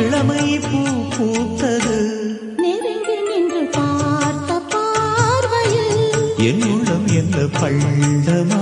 இளமை பூ பூத்தது. நெருங்கி நின்று பார்த்த பார்வையில் என் உள்ளம் என்ன பள்ளமானது.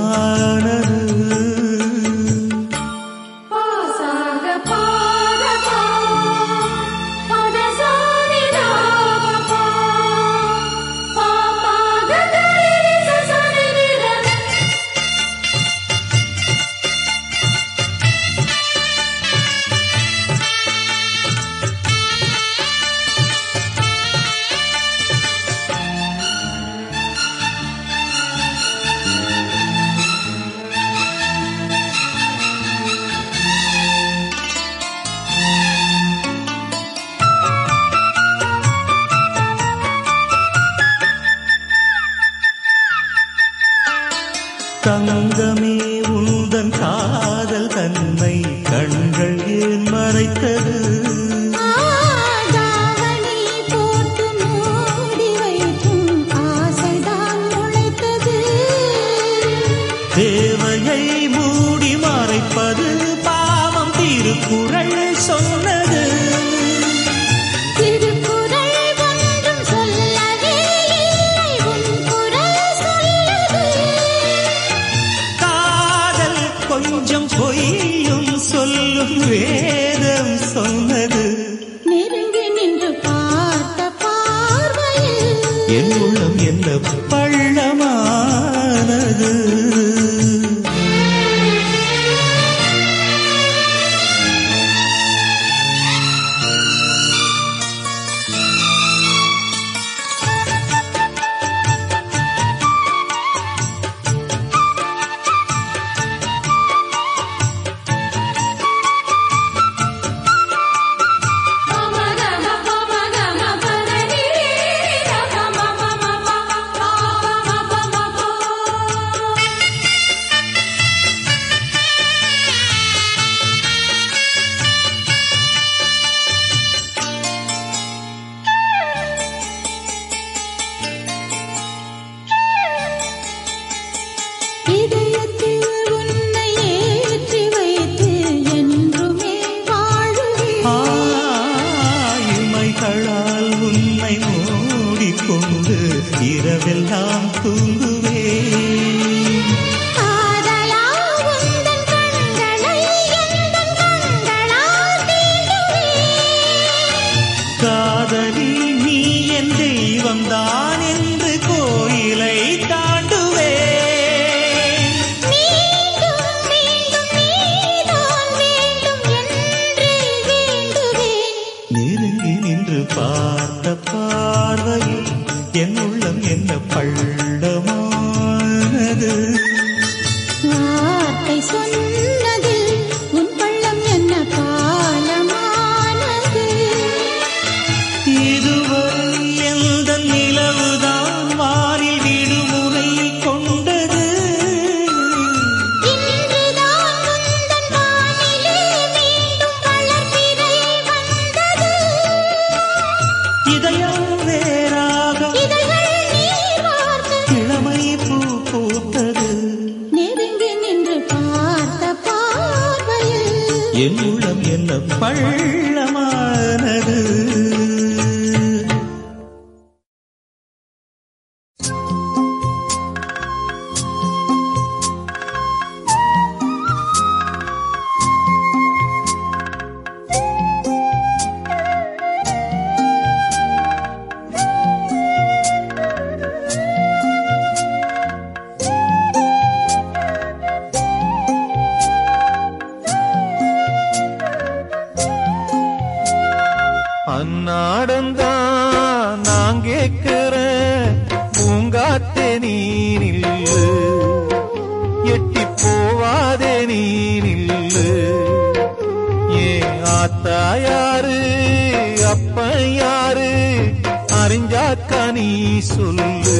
கேட்கிற பூங்காத்தே நீ நில்லு. எட்டி போவாதே நீ நில்லு. ஏன் ஆத்தா யாரு? அப்பன் யாரு? அறிஞ்சாக்கா நீ சொல்லு.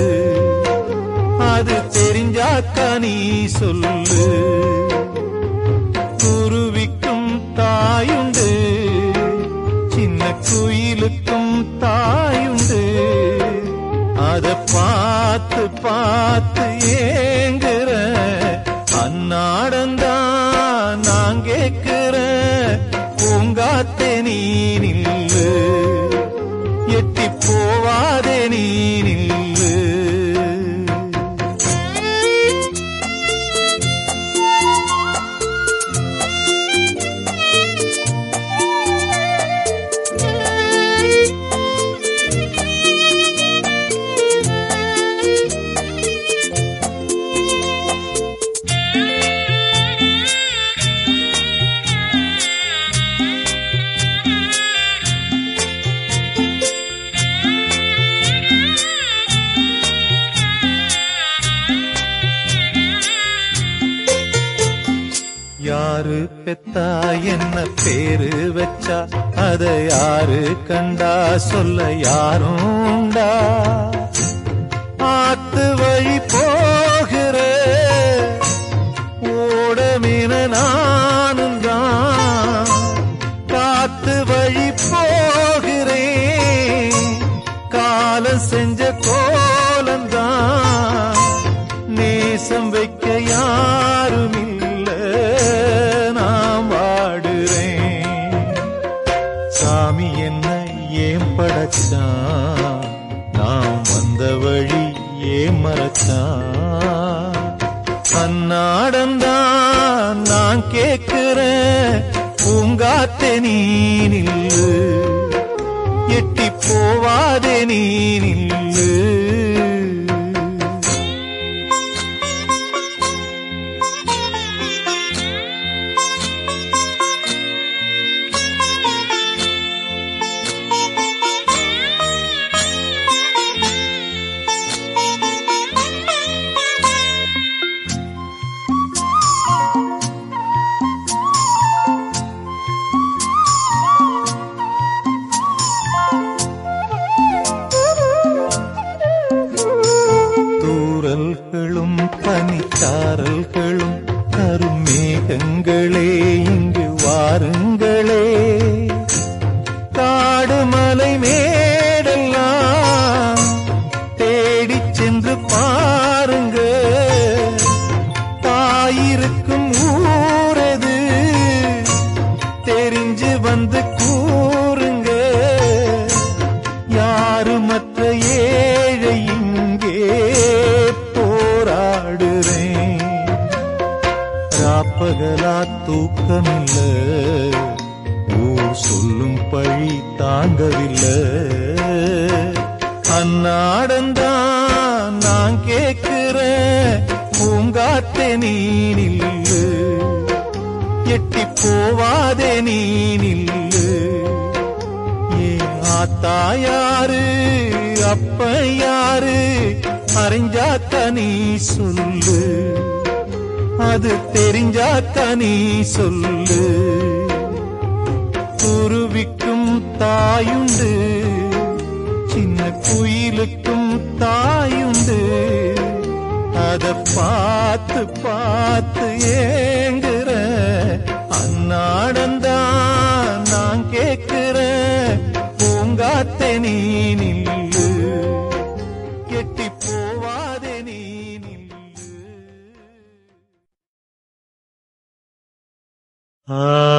அது தெரிஞ்சாக்கா நீ சொல்லு. குருவிக்கும் தாயுண்டு. சின்ன குயிலுக்கும் பார்த்து பார்த்து ஏங்குற அந்நாடந்தான் நான் கேட்கிற பூங்காத்தே நீ கண்டா சொல்ல யாரும் உண்டா நீ நில்லு. எட்டி போவாதே நீ நில்லு. நீ சொல்லு. அது தெரிஞ்சாக்க நீ சொல்லு. குருவிக்கும் தாயுண்டு. Ah. Uh...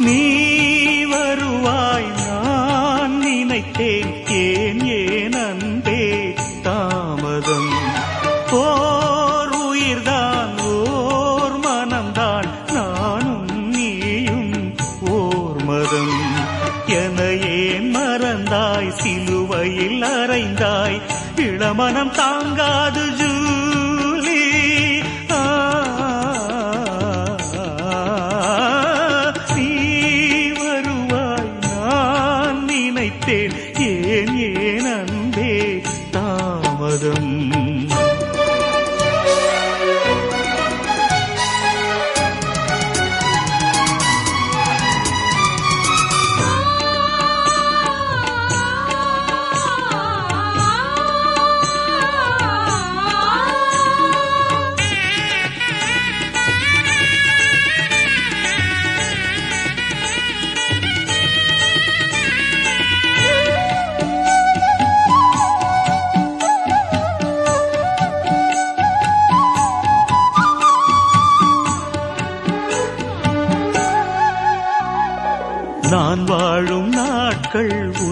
நீ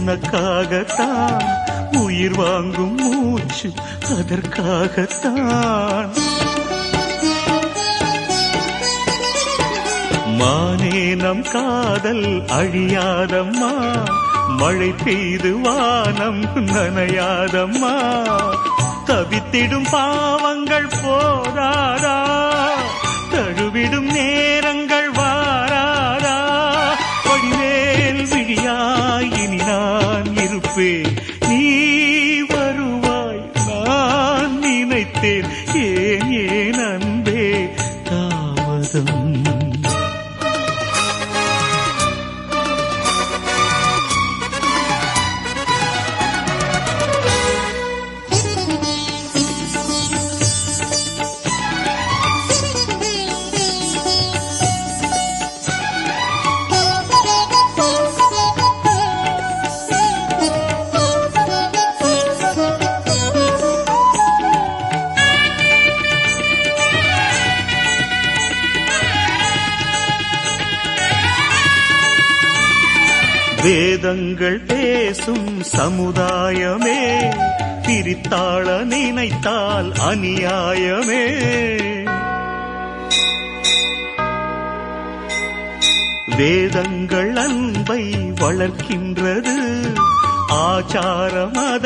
உனக்காகத்தான் உயிர் வாங்கும் மூச்சு அதற்காகத்தான். மானே நம் காதல் அழியாதம்மா. மழை பெய்து வானம் நனையாதம்மா. தவித்திடும் பாவங்கள் போதாதா. தழுவிடும் நே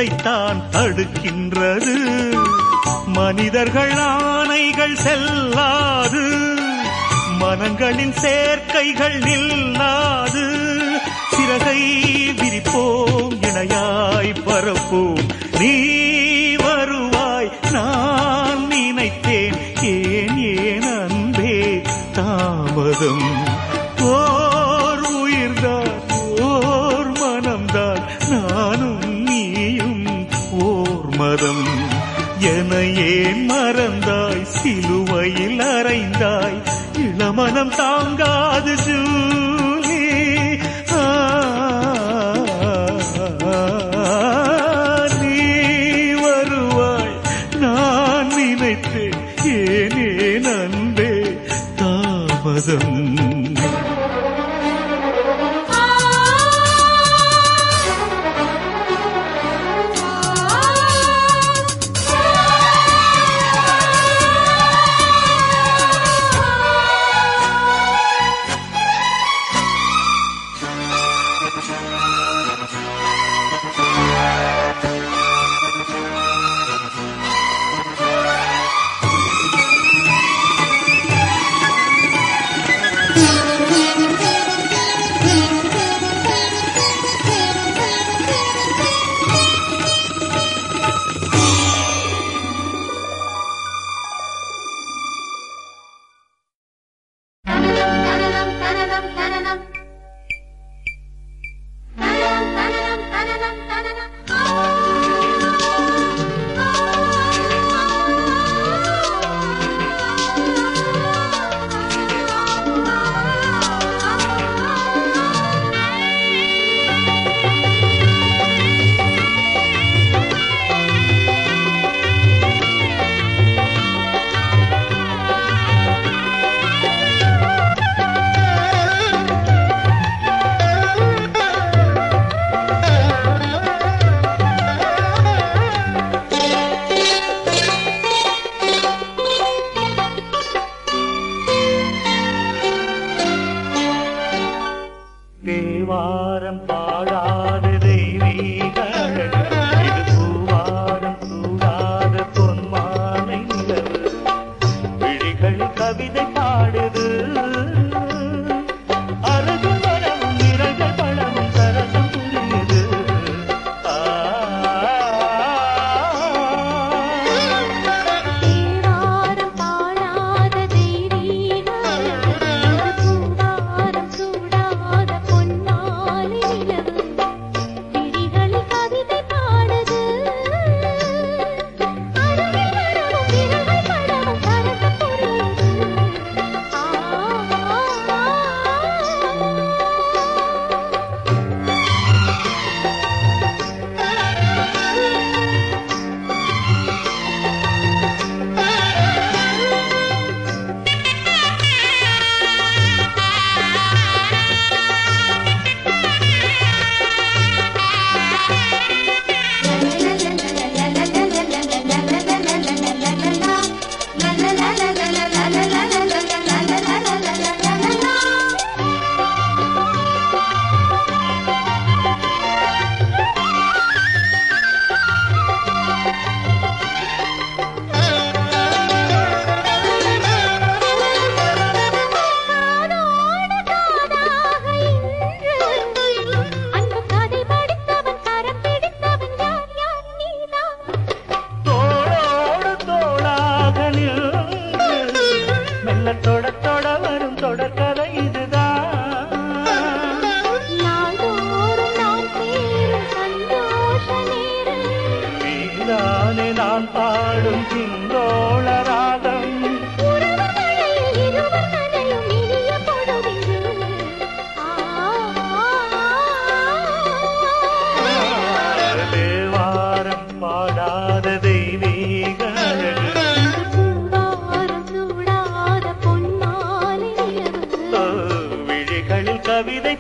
அதைத்தான் தடுக்கின்றது. மனிதர்கள் ஆணைகள் செல்லாது. மனங்களின் சேர்க்கைகள் நில்லாது. சிறகை விரிப்போம் இணையாய் பரப்போம். நீ வருவாய் நான் நினைத்தேன். ஏன் ஏன் அன்பே தாமதம். தாங்காது ஜூ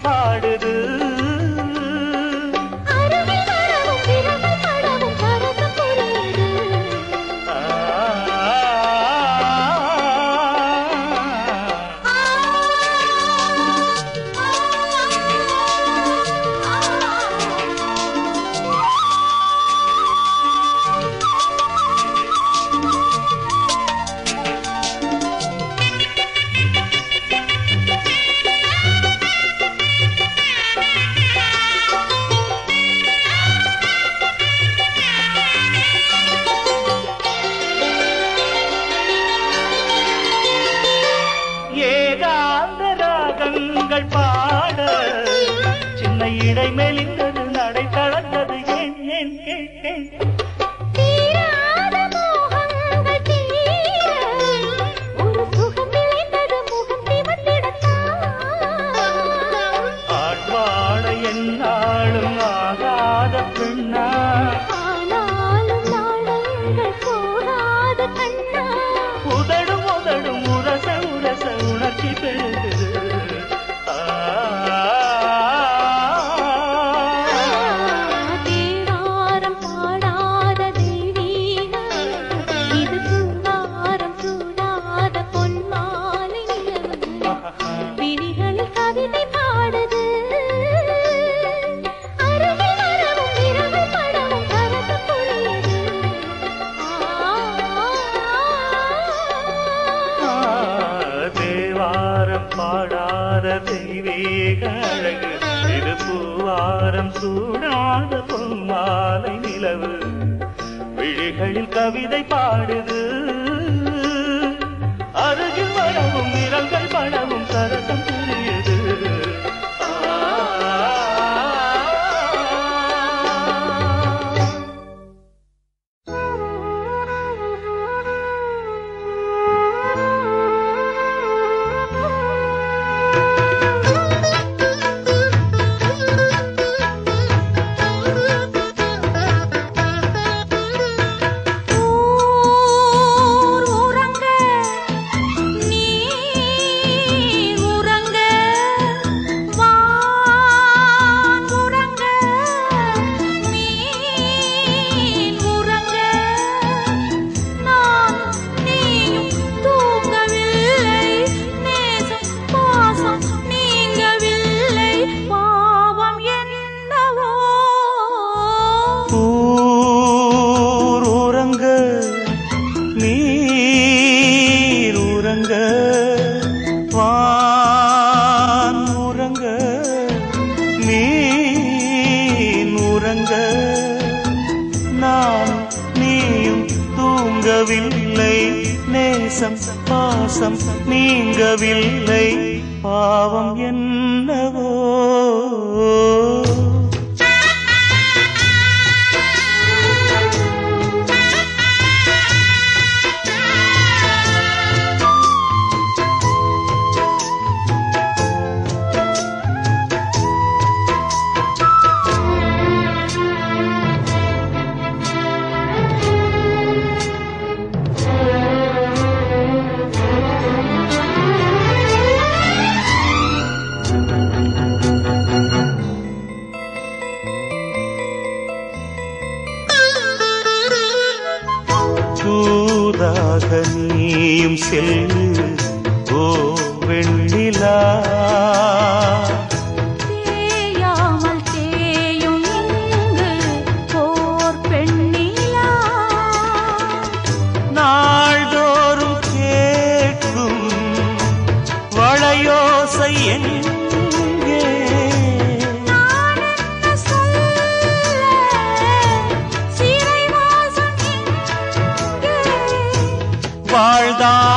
பாடுது ता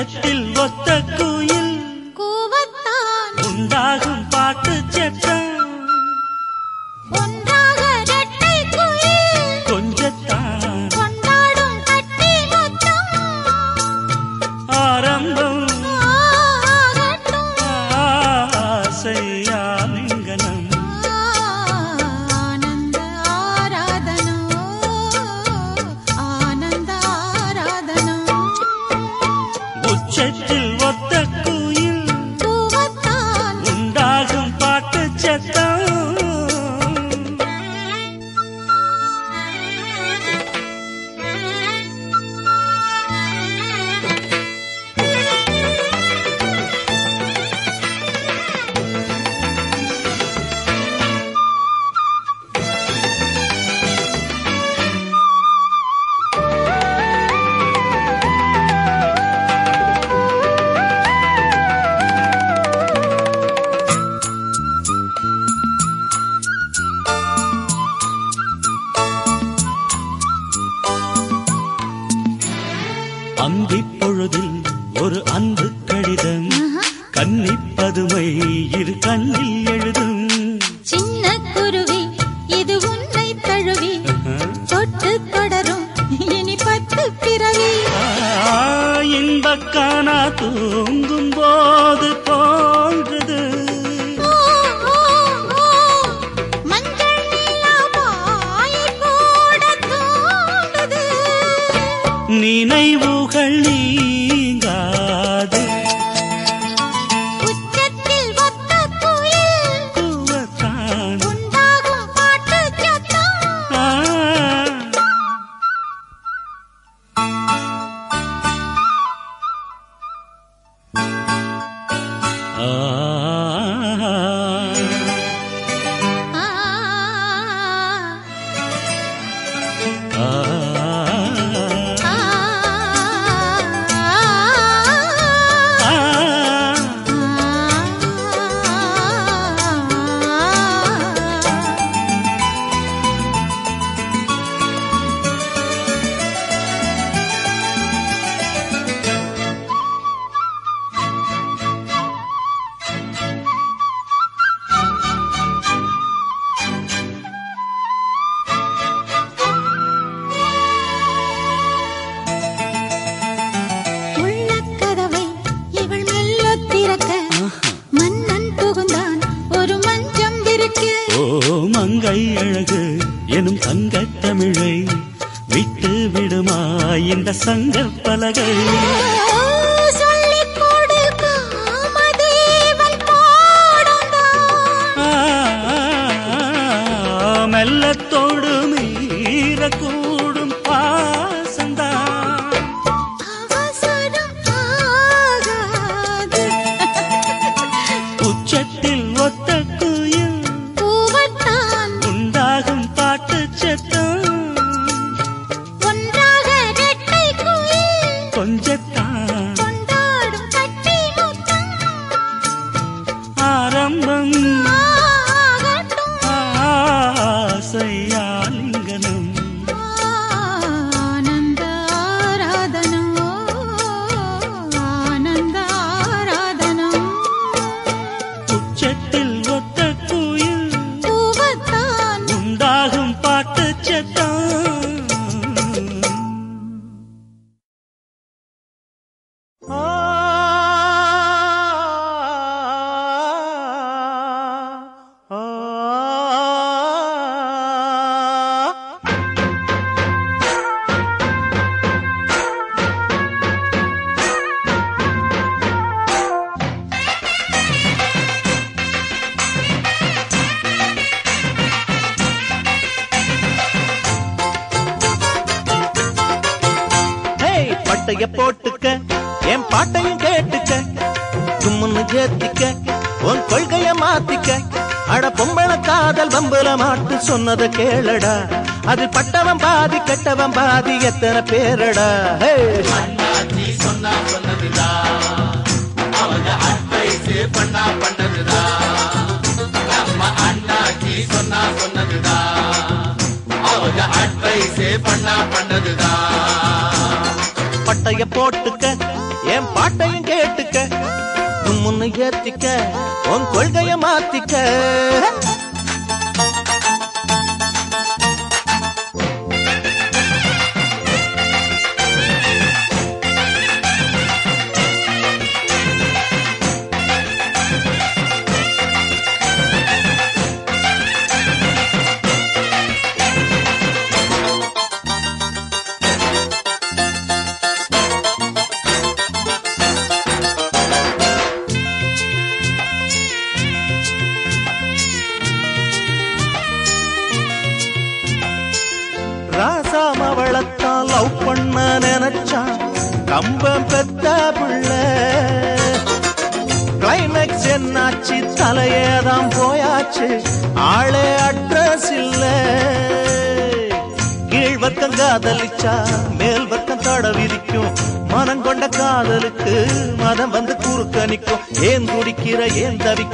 உச்சத்தில் Ah. நல்ல தோழ பாட்டையும் கேட்டுக்க கும்முன்னு ஏத்திக்க உன் கொள்கைய மாத்திக்க. அட பொம்பள காதல் வம்புல மாட்டு சொன்னத கேளடா. அது பட்டவன் பாதி கெட்டவன் பாதி எத்தனை பேரடா. ஹே பட்டைய போட்டுக்க என் பாட்டையும் கேட்டுக்க. முன்னு ஏத்திக்க உன் கொள்கைய மாத்திக்க.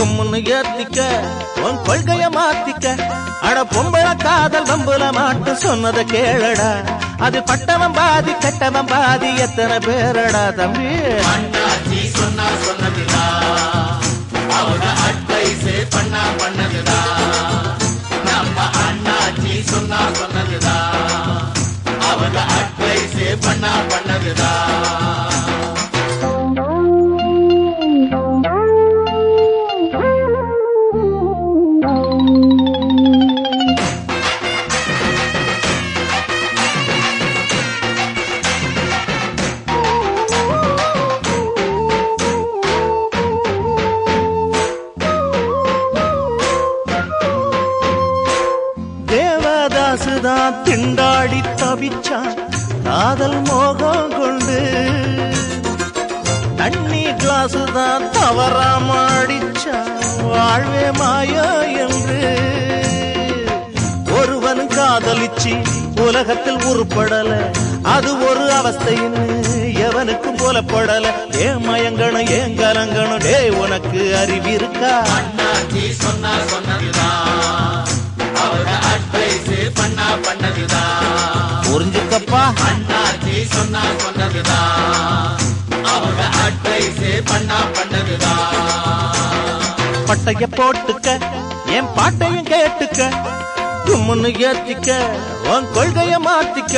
கும்முன்னு ஏத்திக்க உன் கொள்கைய மாத்திக்க. அட பொம்பள காதல் வம்புல மாட்டு சொன்னத கேளடா. அது பட்டவன் பாதி கெட்டவன் பாதி எத்தனை பேரடா தம்பி? தேவதாசுதான் தான் தவறாம அடிச்சான் வாழ்வே மாயா என்று. ஒருவனும் காதலிச்சு உலகத்தில் உருப்படல. அது ஒரு அவஸ்தைன்னு எவனுக்கும் போலப்படல. ஏன் மயங்கணும் ஏன் கலங்கணும் டே உனக்கு அறிவிருக்கா புரிஞ்சுக்கப்பா. பண்ணா பண்ணதுதான் பட்டைய போட்டுக்க என் பாட்டையும் கேட்டுக்க கும்முன்னு ஏத்திக்க உன் கொள்கைய மாத்திக்க.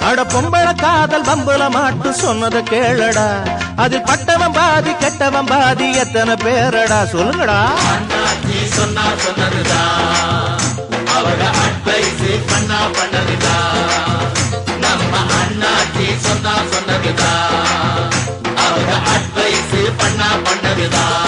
அட பொம்பள காதல் பம்புல மாட்டு சொன்னத கேளடா. அதில் பட்டவன் பாதி கெட்டவன் பாதி எத்தனை பேரடா? சொல்லுங்கடா. சொன்னா சொன்னதுதான் அவட அட்வைஸ் பண்ணா பண்ணதுதான் நம்ம அண்ணாச்சி சொன்னா சொன்னதுதான் だ